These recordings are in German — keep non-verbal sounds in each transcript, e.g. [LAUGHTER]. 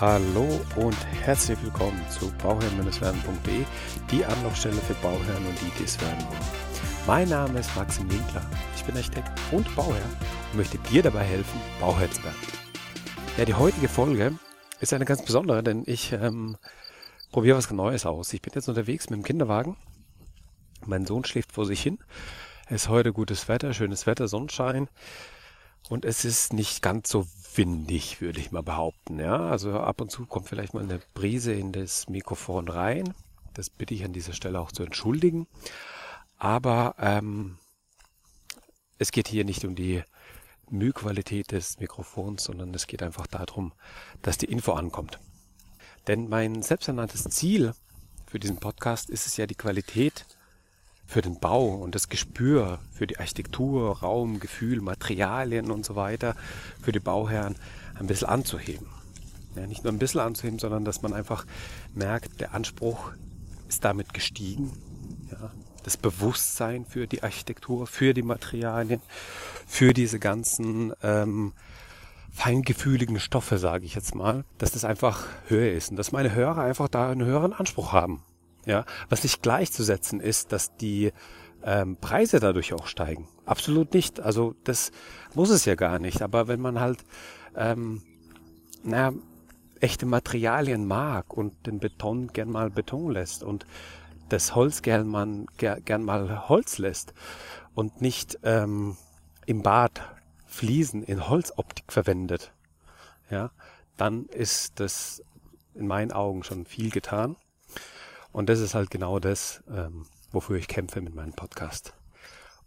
Hallo und herzlich willkommen zu bauherrn-werden.de, die Anlaufstelle für Bauherren und die, die es werden wollen. Mein Name ist Maxim Winkler, ich bin Architekt und Bauherr und möchte dir dabei helfen, Bauherr zu werden. Ja, die heutige Folge ist eine ganz besondere, denn ich ähm, probiere was Neues aus. Ich bin jetzt unterwegs mit dem Kinderwagen. Mein Sohn schläft vor sich hin. Es ist heute gutes Wetter, schönes Wetter, Sonnenschein. Und es ist nicht ganz so windig, würde ich mal behaupten. Ja, also ab und zu kommt vielleicht mal eine Brise in das Mikrofon rein. Das bitte ich an dieser Stelle auch zu entschuldigen. Aber ähm, es geht hier nicht um die Mühqualität des Mikrofons, sondern es geht einfach darum, dass die Info ankommt. Denn mein selbsternanntes Ziel für diesen Podcast ist es ja die Qualität für den Bau und das Gespür für die Architektur, Raum, Gefühl, Materialien und so weiter für die Bauherren ein bisschen anzuheben. Ja, nicht nur ein bisschen anzuheben, sondern dass man einfach merkt, der Anspruch ist damit gestiegen. Ja, das Bewusstsein für die Architektur, für die Materialien, für diese ganzen ähm, feingefühligen Stoffe, sage ich jetzt mal, dass das einfach höher ist und dass meine Hörer einfach da einen höheren Anspruch haben. Ja, was nicht gleichzusetzen ist, dass die ähm, Preise dadurch auch steigen. Absolut nicht. Also das muss es ja gar nicht. Aber wenn man halt ähm, naja, echte Materialien mag und den Beton gern mal Beton lässt und das Holz gern, ger, gern mal Holz lässt und nicht ähm, im Bad Fliesen in Holzoptik verwendet, ja, dann ist das in meinen Augen schon viel getan. Und das ist halt genau das, ähm, wofür ich kämpfe mit meinem Podcast.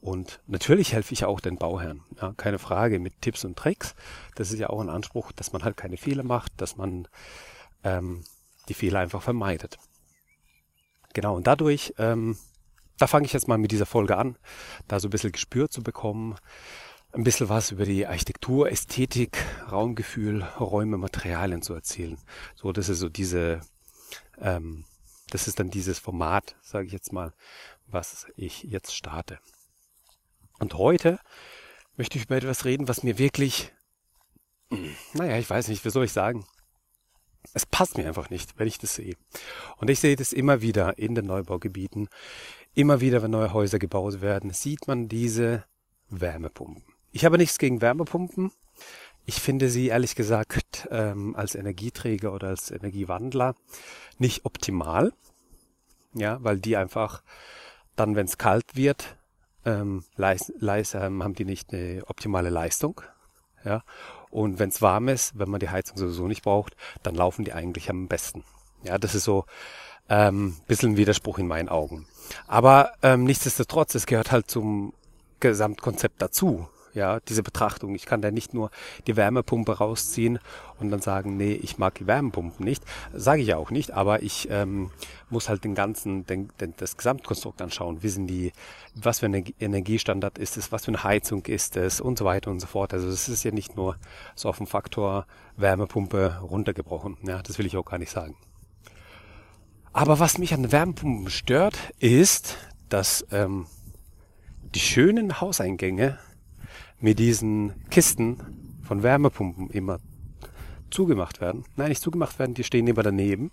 Und natürlich helfe ich auch den Bauherren, ja, keine Frage, mit Tipps und Tricks. Das ist ja auch ein Anspruch, dass man halt keine Fehler macht, dass man ähm, die Fehler einfach vermeidet. Genau, und dadurch, ähm, da fange ich jetzt mal mit dieser Folge an, da so ein bisschen Gespür zu bekommen, ein bisschen was über die Architektur, Ästhetik, Raumgefühl, Räume, Materialien zu erzählen. So, das ist so diese ähm, das ist dann dieses Format, sage ich jetzt mal, was ich jetzt starte. Und heute möchte ich über etwas reden, was mir wirklich, [CLEARS THROAT] naja, ich weiß nicht, wie soll ich sagen, es passt mir einfach nicht, wenn ich das sehe. Und ich sehe das immer wieder in den Neubaugebieten. Immer wieder, wenn neue Häuser gebaut werden, sieht man diese Wärmepumpen. Ich habe nichts gegen Wärmepumpen. Ich finde sie ehrlich gesagt ähm, als Energieträger oder als Energiewandler nicht optimal. Ja, weil die einfach dann, wenn es kalt wird, ähm, leis, leis, ähm, haben die nicht eine optimale Leistung. Ja, und wenn es warm ist, wenn man die Heizung sowieso nicht braucht, dann laufen die eigentlich am besten. Ja, das ist so ähm, bisschen Widerspruch in meinen Augen. Aber ähm, nichtsdestotrotz, es gehört halt zum Gesamtkonzept dazu ja, diese Betrachtung. Ich kann da nicht nur die Wärmepumpe rausziehen und dann sagen, nee, ich mag die Wärmepumpen nicht. Sage ich ja auch nicht, aber ich ähm, muss halt den ganzen, den, den, das Gesamtkonstrukt anschauen. Wie sind die, was für ein Energiestandard ist es, was für eine Heizung ist es und so weiter und so fort. Also es ist ja nicht nur so auf den Faktor Wärmepumpe runtergebrochen. Ja, das will ich auch gar nicht sagen. Aber was mich an Wärmepumpen stört, ist, dass ähm, die schönen Hauseingänge mit diesen Kisten von Wärmepumpen immer zugemacht werden. Nein, nicht zugemacht werden, die stehen immer daneben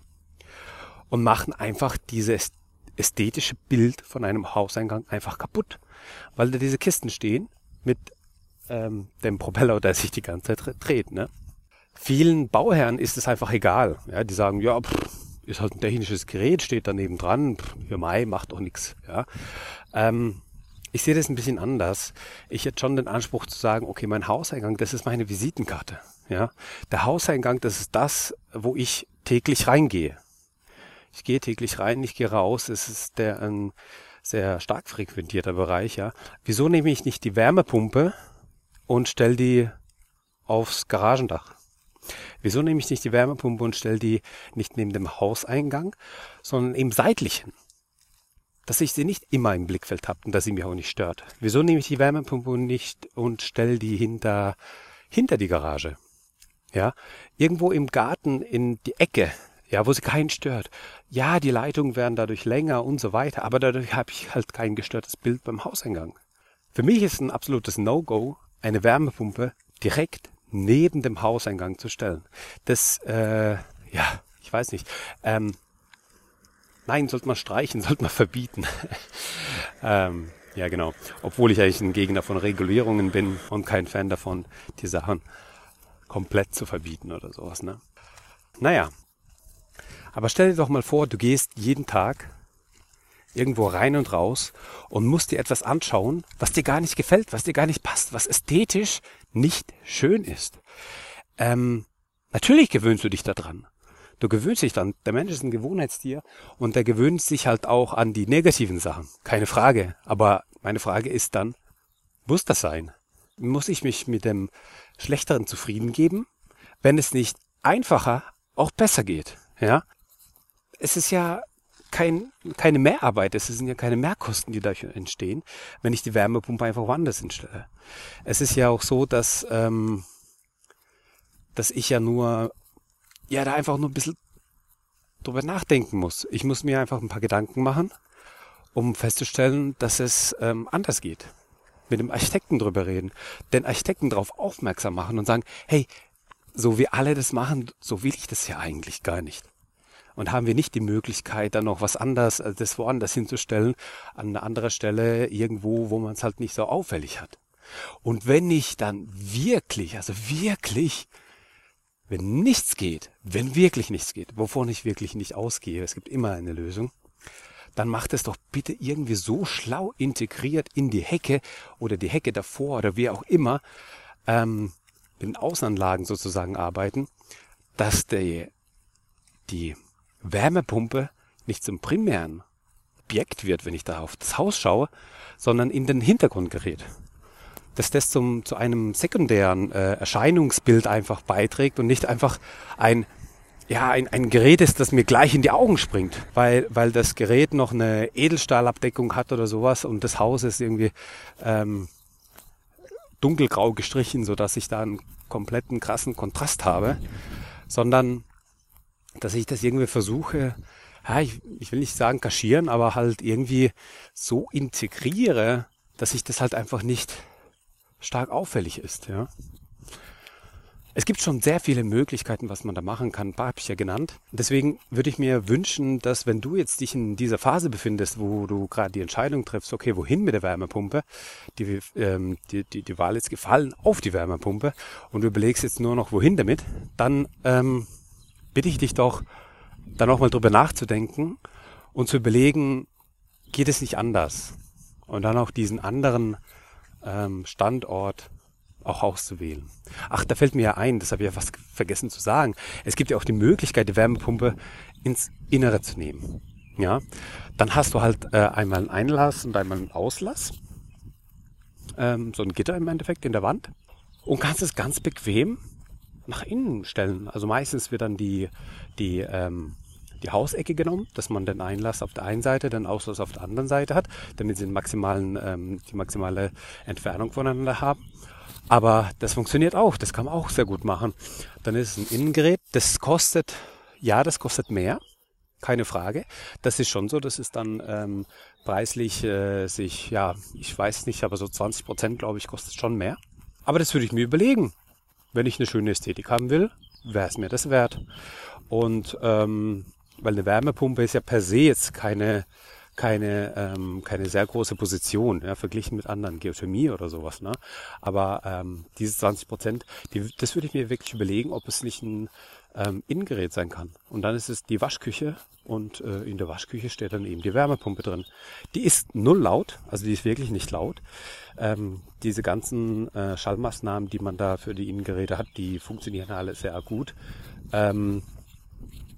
und machen einfach dieses ästhetische Bild von einem Hauseingang einfach kaputt, weil da diese Kisten stehen mit ähm, dem Propeller, der sich die ganze Zeit dreht. Ne? Vielen Bauherren ist es einfach egal. Ja, die sagen, ja, pff, ist halt ein technisches Gerät, steht daneben dran, pff, ja, Mai macht doch nichts. Ja. Ähm, ich sehe das ein bisschen anders. Ich hätte schon den Anspruch zu sagen, okay, mein Hauseingang, das ist meine Visitenkarte. Ja, der Hauseingang, das ist das, wo ich täglich reingehe. Ich gehe täglich rein, ich gehe raus. Es ist der ein sehr stark frequentierter Bereich. Ja, wieso nehme ich nicht die Wärmepumpe und stelle die aufs Garagendach? Wieso nehme ich nicht die Wärmepumpe und stelle die nicht neben dem Hauseingang, sondern im seitlichen? Dass ich sie nicht immer im Blickfeld habe und dass sie mich auch nicht stört. Wieso nehme ich die Wärmepumpe nicht und stelle die hinter, hinter die Garage? Ja, irgendwo im Garten in die Ecke, ja, wo sie keinen stört. Ja, die Leitungen werden dadurch länger und so weiter, aber dadurch habe ich halt kein gestörtes Bild beim Hauseingang. Für mich ist ein absolutes No-Go eine Wärmepumpe direkt neben dem Hauseingang zu stellen. Das, äh, ja, ich weiß nicht. Ähm, nein, sollte man streichen, [LAUGHS] sollte man verbieten. [LAUGHS] ähm, ja, genau. Obwohl ich eigentlich ein Gegner von Regulierungen bin und kein Fan davon, die Sachen komplett zu verbieten oder sowas. Ne? Naja, aber stell dir doch mal vor, du gehst jeden Tag irgendwo rein und raus und musst dir etwas anschauen, was dir gar nicht gefällt, was dir gar nicht passt, was ästhetisch nicht schön ist. Ähm, natürlich gewöhnst du dich daran. Du gewöhnst dich dann. Der Mensch ist ein Gewohnheitstier und der gewöhnt sich halt auch an die negativen Sachen. Keine Frage. Aber meine Frage ist dann, muss das sein? Muss ich mich mit dem Schlechteren zufrieden geben, wenn es nicht einfacher auch besser geht? Ja? Es ist ja kein, keine Mehrarbeit, es sind ja keine Mehrkosten, die dadurch entstehen, wenn ich die Wärmepumpe einfach woanders hinstelle. Es ist ja auch so, dass, ähm, dass ich ja nur, ja, da einfach nur ein bisschen drüber nachdenken muss. Ich muss mir einfach ein paar Gedanken machen, um festzustellen, dass es ähm, anders geht. Mit dem Architekten drüber reden, den Architekten darauf aufmerksam machen und sagen, hey, so wie alle das machen, so will ich das ja eigentlich gar nicht und haben wir nicht die Möglichkeit, dann noch was anderes, also das woanders hinzustellen, an einer anderen Stelle irgendwo, wo man es halt nicht so auffällig hat. Und wenn ich dann wirklich, also wirklich, wenn nichts geht, wenn wirklich nichts geht, wovon ich wirklich nicht ausgehe, es gibt immer eine Lösung, dann macht es doch bitte irgendwie so schlau integriert in die Hecke oder die Hecke davor oder wie auch immer, ähm, mit den Außenanlagen sozusagen arbeiten, dass der, die Wärmepumpe nicht zum primären Objekt wird, wenn ich da auf das Haus schaue, sondern in den Hintergrund gerät. Dass das zum, zu einem sekundären äh, Erscheinungsbild einfach beiträgt und nicht einfach ein, ja, ein, ein Gerät ist, das mir gleich in die Augen springt, weil, weil das Gerät noch eine Edelstahlabdeckung hat oder sowas und das Haus ist irgendwie ähm, dunkelgrau gestrichen, so dass ich da einen kompletten krassen Kontrast habe, sondern dass ich das irgendwie versuche, ja, ich, ich will nicht sagen kaschieren, aber halt irgendwie so integriere, dass sich das halt einfach nicht stark auffällig ist. Ja. Es gibt schon sehr viele Möglichkeiten, was man da machen kann. Ein paar habe ich ja genannt. Deswegen würde ich mir wünschen, dass wenn du jetzt dich in dieser Phase befindest, wo du gerade die Entscheidung triffst, okay, wohin mit der Wärmepumpe, die, ähm, die, die, die Wahl ist gefallen auf die Wärmepumpe und du überlegst jetzt nur noch, wohin damit, dann ähm, bitte ich dich doch, da nochmal drüber nachzudenken und zu überlegen, geht es nicht anders? Und dann auch diesen anderen ähm, Standort auch auszuwählen. Ach, da fällt mir ja ein, das habe ich ja fast vergessen zu sagen. Es gibt ja auch die Möglichkeit, die Wärmepumpe ins Innere zu nehmen. Ja, dann hast du halt äh, einmal einen Einlass und einmal einen Auslass. Ähm, so ein Gitter im Endeffekt in der Wand. Und kannst es ganz bequem nach innen stellen. Also meistens wird dann die, die, ähm, die Hausecke genommen, dass man den Einlass auf der einen Seite, den Auslass auf der anderen Seite hat, damit sie den maximalen, ähm, die maximale Entfernung voneinander haben. Aber das funktioniert auch, das kann man auch sehr gut machen. Dann ist es ein Innengerät, das kostet, ja, das kostet mehr, keine Frage. Das ist schon so, das ist dann ähm, preislich äh, sich, ja, ich weiß nicht, aber so 20 Prozent, glaube ich, kostet schon mehr. Aber das würde ich mir überlegen wenn ich eine schöne Ästhetik haben will, wäre es mir das wert. Und ähm, weil eine Wärmepumpe ist ja per se jetzt keine keine ähm, keine sehr große Position, ja, verglichen mit anderen Geothermie oder sowas. Ne? Aber ähm, diese 20 Prozent, die, das würde ich mir wirklich überlegen, ob es nicht ein ähm, Innengerät sein kann. Und dann ist es die Waschküche und äh, in der Waschküche steht dann eben die Wärmepumpe drin. Die ist null laut, also die ist wirklich nicht laut. Ähm, diese ganzen äh, Schallmaßnahmen, die man da für die Innengeräte hat, die funktionieren alle sehr gut. Ähm,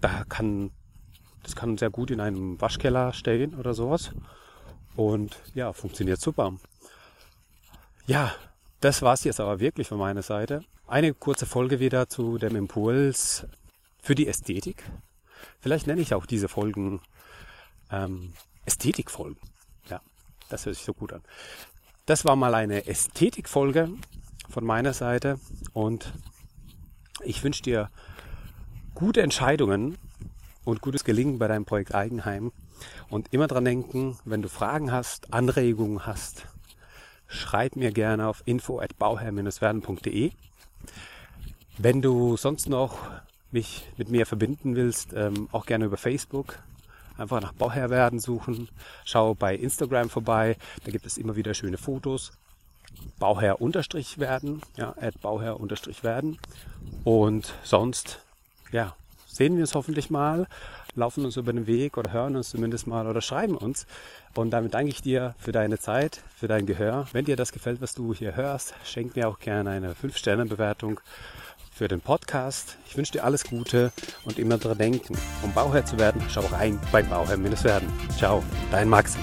da kann, das kann sehr gut in einem Waschkeller stehen oder sowas. Und ja, funktioniert super. Ja, das war's jetzt aber wirklich von meiner Seite. Eine kurze Folge wieder zu dem Impuls für die Ästhetik. Vielleicht nenne ich auch diese Folgen ähm, Ästhetikfolgen. Ja, das hört sich so gut an. Das war mal eine Ästhetikfolge von meiner Seite und ich wünsche dir gute Entscheidungen und gutes Gelingen bei deinem Projekt Eigenheim und immer dran denken, wenn du Fragen hast, Anregungen hast, schreib mir gerne auf info@bauherr-werden.de Wenn du sonst noch mich mit mir verbinden willst, ähm, auch gerne über Facebook. Einfach nach Bauherr werden suchen. Schau bei Instagram vorbei. Da gibt es immer wieder schöne Fotos. Bauherr unterstrich werden, ja, at Bauherr unterstrich werden. Und sonst, ja, sehen wir uns hoffentlich mal, laufen uns über den Weg oder hören uns zumindest mal oder schreiben uns. Und damit danke ich dir für deine Zeit, für dein Gehör. Wenn dir das gefällt, was du hier hörst, schenk mir auch gerne eine 5-Sterne-Bewertung für den Podcast. Ich wünsche dir alles Gute und immer dran denken. Um Bauherr zu werden, schau rein bei Bauherr-Werden. Ciao, dein Maxim.